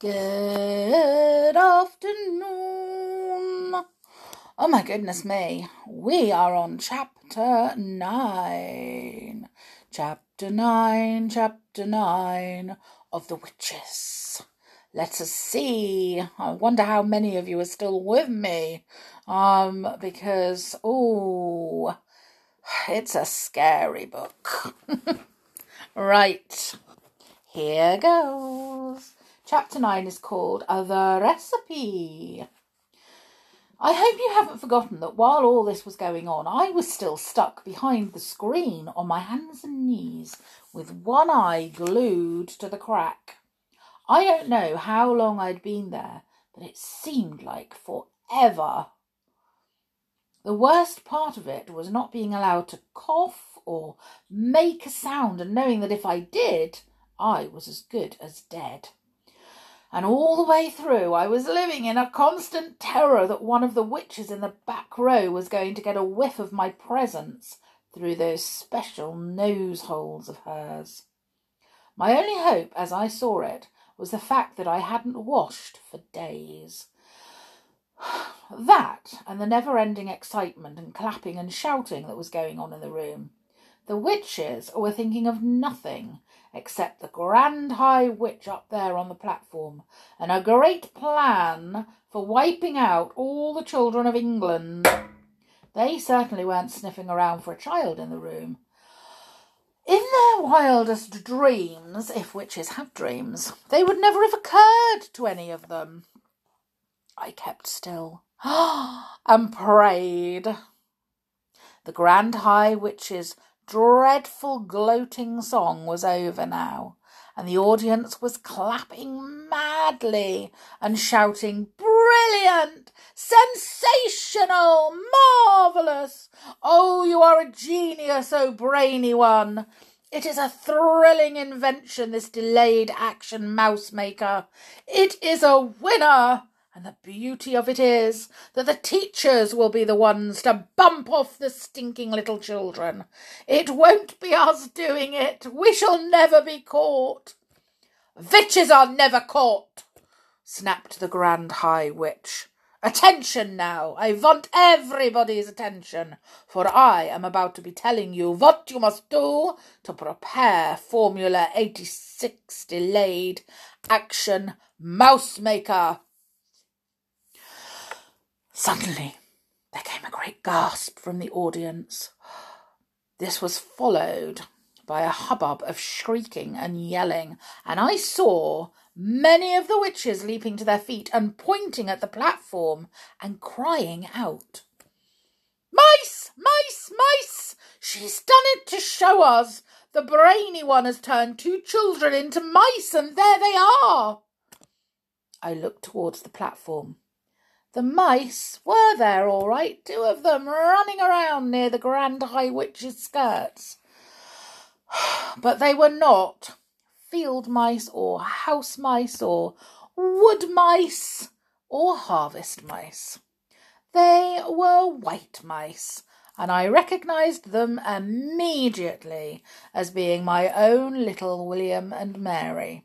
Good afternoon. Oh my goodness me. We are on chapter 9. Chapter 9, chapter 9 of the witches. Let us see. I wonder how many of you are still with me. Um, because, oh, it's a scary book. right. Here goes. Chapter 9 is called The Recipe. I hope you haven't forgotten that while all this was going on, I was still stuck behind the screen on my hands and knees with one eye glued to the crack. I don't know how long I'd been there, but it seemed like forever. The worst part of it was not being allowed to cough or make a sound and knowing that if I did, I was as good as dead. And all the way through, I was living in a constant terror that one of the witches in the back row was going to get a whiff of my presence through those special nose holes of hers. My only hope, as I saw it, was the fact that I hadn't washed for days. That, and the never ending excitement and clapping and shouting that was going on in the room. The witches were thinking of nothing except the grand high witch up there on the platform, and a great plan for wiping out all the children of England. They certainly weren't sniffing around for a child in the room. In their wildest dreams, if witches have dreams, they would never have occurred to any of them. I kept still and prayed. The grand high witches dreadful gloating song was over now, and the audience was clapping madly and shouting, Brilliant! Sensational! Marvellous! Oh, you are a genius, oh brainy one! It is a thrilling invention, this delayed action mouse maker. It is a winner! And the beauty of it is that the teachers will be the ones to bump off the stinking little children. It won't be us doing it. We shall never be caught. Witches are never caught, snapped the Grand High Witch. Attention now! I want everybody's attention, for I am about to be telling you what you must do to prepare Formula 86 Delayed Action Mouse Maker. Suddenly, there came a great gasp from the audience. This was followed by a hubbub of shrieking and yelling, and I saw many of the witches leaping to their feet and pointing at the platform and crying out. Mice! Mice! Mice! She's done it to show us! The brainy one has turned two children into mice, and there they are! I looked towards the platform. The mice were there all right, two of them running around near the Grand High Witch's skirts. But they were not field mice or house mice or wood mice or harvest mice. They were white mice, and I recognized them immediately as being my own little William and Mary.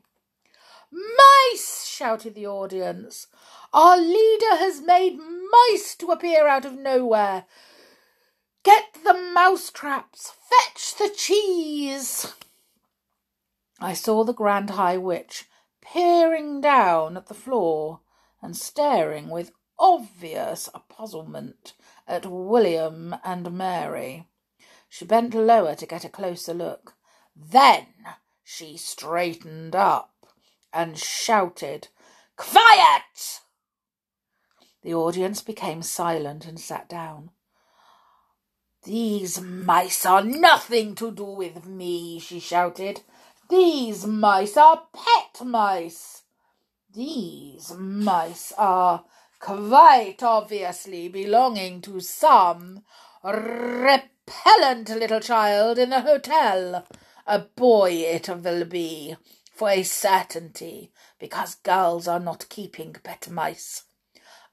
Mice! shouted the audience. Our leader has made mice to appear out of nowhere. Get the mouse traps! Fetch the cheese! I saw the Grand High Witch peering down at the floor and staring with obvious puzzlement at William and Mary. She bent lower to get a closer look. Then she straightened up and shouted, Quiet! The audience became silent and sat down. These mice are nothing to do with me, she shouted. These mice are pet mice. These mice are quite obviously belonging to some repellent little child in the hotel. A boy it will be, for a certainty, because girls are not keeping pet mice.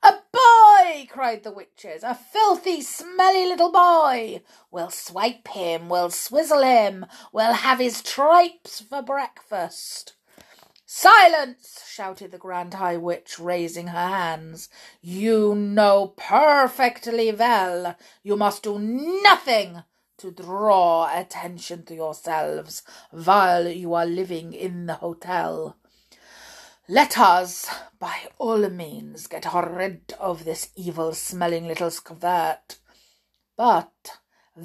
A boy! cried the witches. A filthy, smelly little boy. We'll swipe him, we'll swizzle him, we'll have his tripes for breakfast. Silence! shouted the Grand High Witch, raising her hands. You know perfectly well you must do nothing to draw attention to yourselves while you are living in the hotel. Let us, by all means, get rid of this evil smelling little squirt. But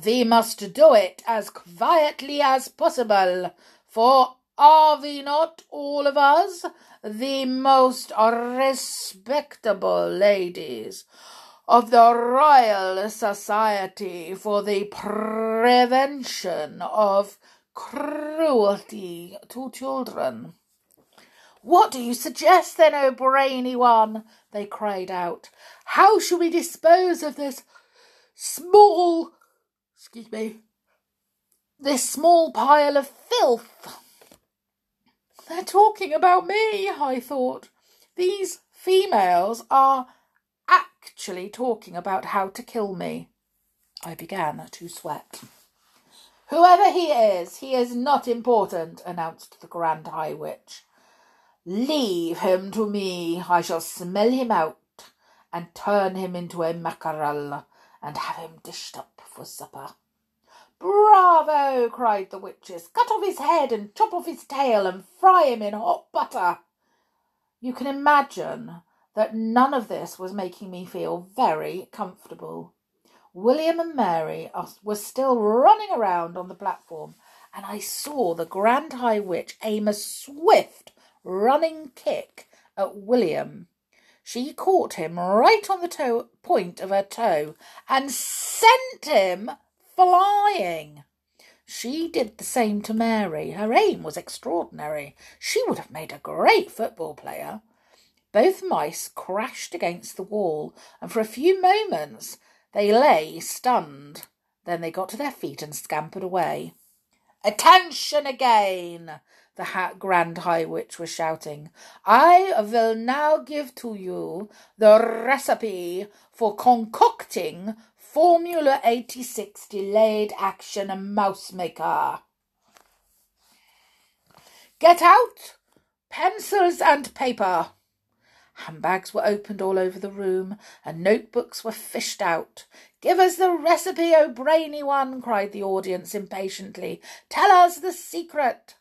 we must do it as quietly as possible, for are we not all of us the most respectable ladies of the Royal Society for the Prevention of Cruelty to Children. What do you suggest then, O brainy one? they cried out. How shall we dispose of this small, excuse me, this small pile of filth? They're talking about me, I thought. These females are actually talking about how to kill me. I began to sweat. Whoever he is, he is not important, announced the Grand High Witch. Leave him to me. I shall smell him out and turn him into a mackerel and have him dished up for supper. Bravo! cried the witches. Cut off his head and chop off his tail and fry him in hot butter. You can imagine that none of this was making me feel very comfortable. William and Mary were still running around on the platform, and I saw the Grand High Witch aim a swift running kick at William. She caught him right on the toe, point of her toe and sent him flying. She did the same to Mary. Her aim was extraordinary. She would have made a great football player. Both mice crashed against the wall, and for a few moments they lay stunned. Then they got to their feet and scampered away. Attention again! The hat Grand High Witch was shouting. I will now give to you the recipe for concocting Formula 86 Delayed Action Mouse Maker. Get out pencils and paper. Handbags were opened all over the room, and notebooks were fished out. Give us the recipe, O brainy one, cried the audience impatiently. Tell us the secret.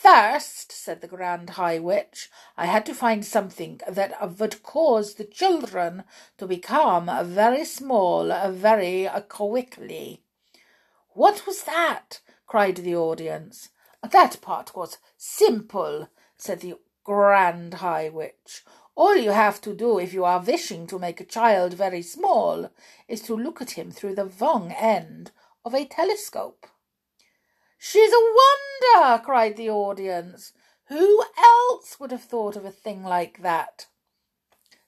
First, said the Grand High Witch, I had to find something that would cause the children to become very small very quickly. What was that? cried the audience. That part was simple, said the Grand High Witch. All you have to do if you are wishing to make a child very small is to look at him through the wrong end of a telescope. She's a wonder, cried the audience. Who else would have thought of a thing like that?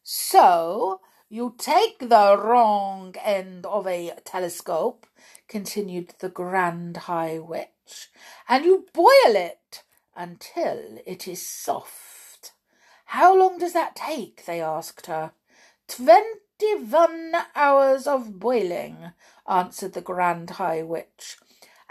So, you take the wrong end of a telescope, continued the Grand High Witch, and you boil it until it is soft. How long does that take? they asked her. Twenty one hours of boiling, answered the Grand High Witch.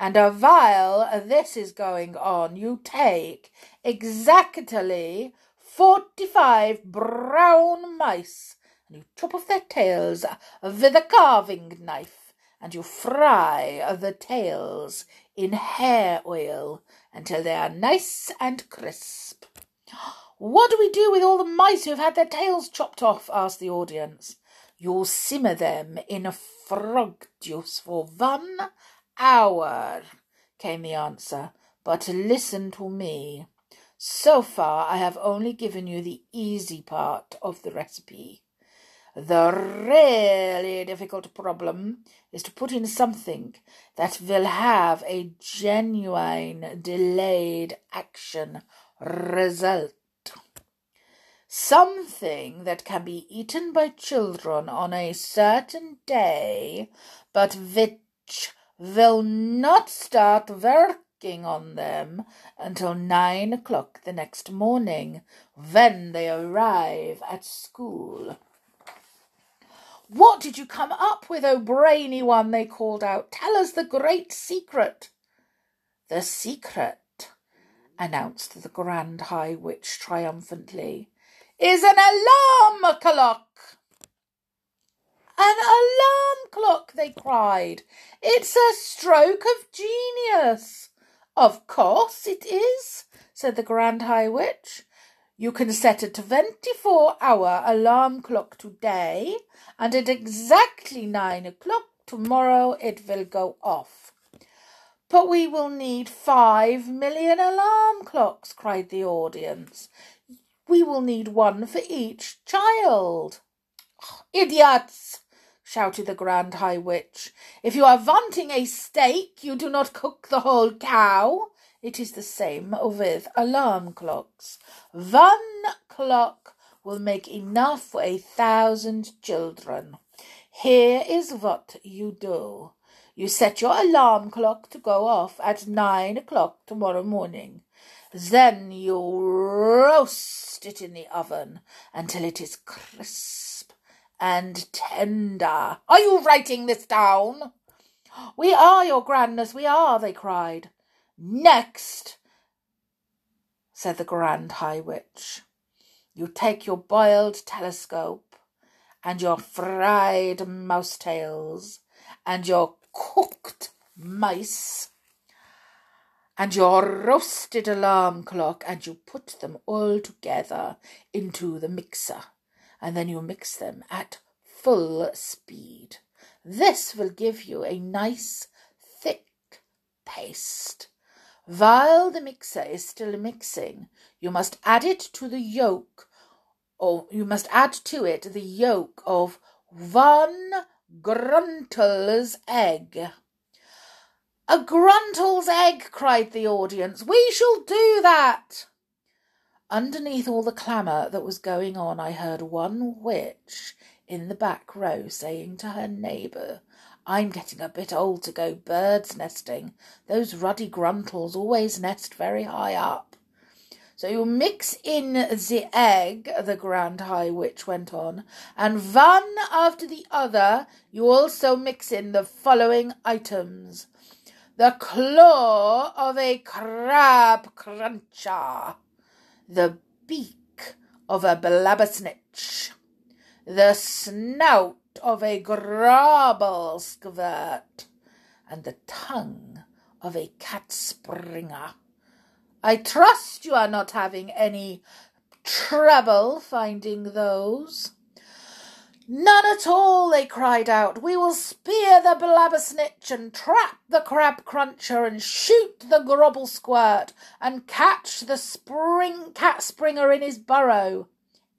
And a while this is going on, you take exactly forty five brown mice, and you chop off their tails with a carving knife, and you fry the tails in hair oil until they are nice and crisp. What do we do with all the mice who have had their tails chopped off? asked the audience. You'll simmer them in frog juice for one hour, came the answer. But listen to me. So far, I have only given you the easy part of the recipe. The really difficult problem is to put in something that will have a genuine delayed action result something that can be eaten by children on a certain day, but which will not start working on them until nine o'clock the next morning, when they arrive at school. What did you come up with, O brainy one? they called out. Tell us the great secret. The secret announced the Grand High Witch triumphantly, is an alarm clock. An alarm clock, they cried. It's a stroke of genius. Of course it is, said the Grand High Witch. You can set a 24 hour alarm clock today, and at exactly nine o'clock tomorrow it will go off. But we will need five million alarm clocks, cried the audience. We will need one for each child. Idiots! Shouted the Grand High Witch. If you are wanting a steak, you do not cook the whole cow. It is the same with alarm clocks. One clock will make enough for a thousand children. Here is what you do. You set your alarm clock to go off at nine o'clock tomorrow morning. Then you roast it in the oven until it is crisp and tender. Are you writing this down? We are, your grandness, we are, they cried. Next, said the Grand High Witch, you take your boiled telescope and your fried mouse tails and your cooked mice and your roasted alarm clock and you put them all together into the mixer and then you mix them at full speed. This will give you a nice thick paste. While the mixer is still mixing, you must add it to the yolk, or you must add to it the yolk of one gruntle's egg. A gruntle's egg, cried the audience. We shall do that. Underneath all the clamour that was going on, I heard one witch in the back row saying to her neighbour, I'm getting a bit old to go birds nesting. Those ruddy gruntles always nest very high up. So you mix in the egg, the Grand High Witch went on, and one after the other you also mix in the following items. The claw of a crab cruncher the beak of a blabbersnitch, the snout of a grobble and the tongue of a cat springer. I trust you are not having any trouble finding those. None at all, they cried out. We will spear the blabbersnitch and trap the crab cruncher and shoot the grobble squirt and catch the spring cat springer in his burrow.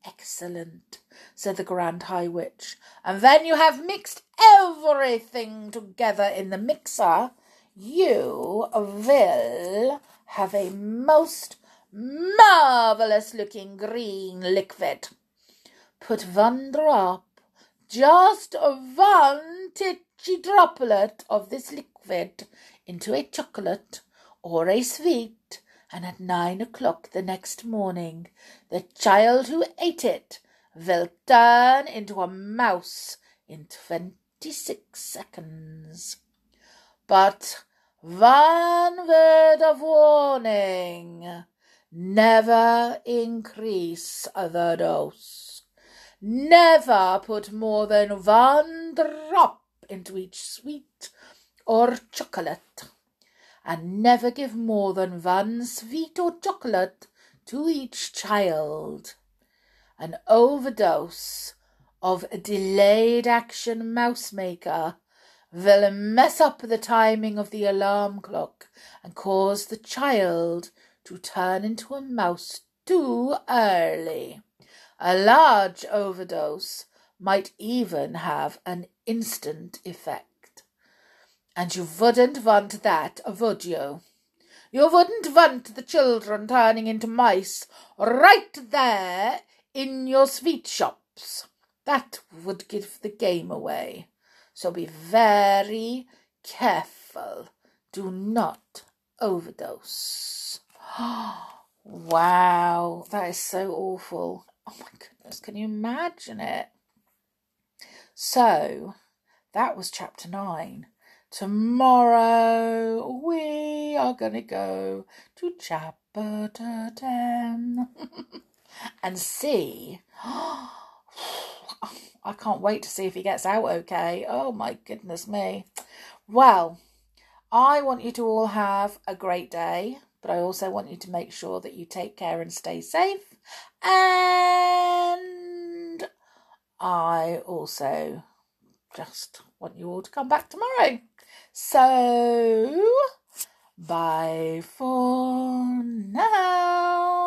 Excellent, said the Grand High Witch. And then you have mixed everything together in the mixer. You will have a most marvellous looking green liquid. Put drop just one titchy droplet of this liquid into a chocolate or a sweet, and at nine o'clock the next morning the child who ate it will turn into a mouse in twenty six seconds. But one word of warning never increase the dose. Never put more than one drop into each sweet or chocolate, and never give more than one sweet or chocolate to each child. An overdose of delayed action mouse maker will mess up the timing of the alarm clock and cause the child to turn into a mouse too early. A large overdose might even have an instant effect. And you wouldn't want that, would you? You wouldn't want the children turning into mice right there in your sweet shops. That would give the game away. So be very careful. Do not overdose. wow, that is so awful. Oh my goodness, can you imagine it? So that was chapter nine. tomorrow we are going to go to chapter 10 and see. I can't wait to see if he gets out okay. Oh my goodness me. Well, I want you to all have a great day, but I also want you to make sure that you take care and stay safe. And I also just want you all to come back tomorrow. So, bye for now.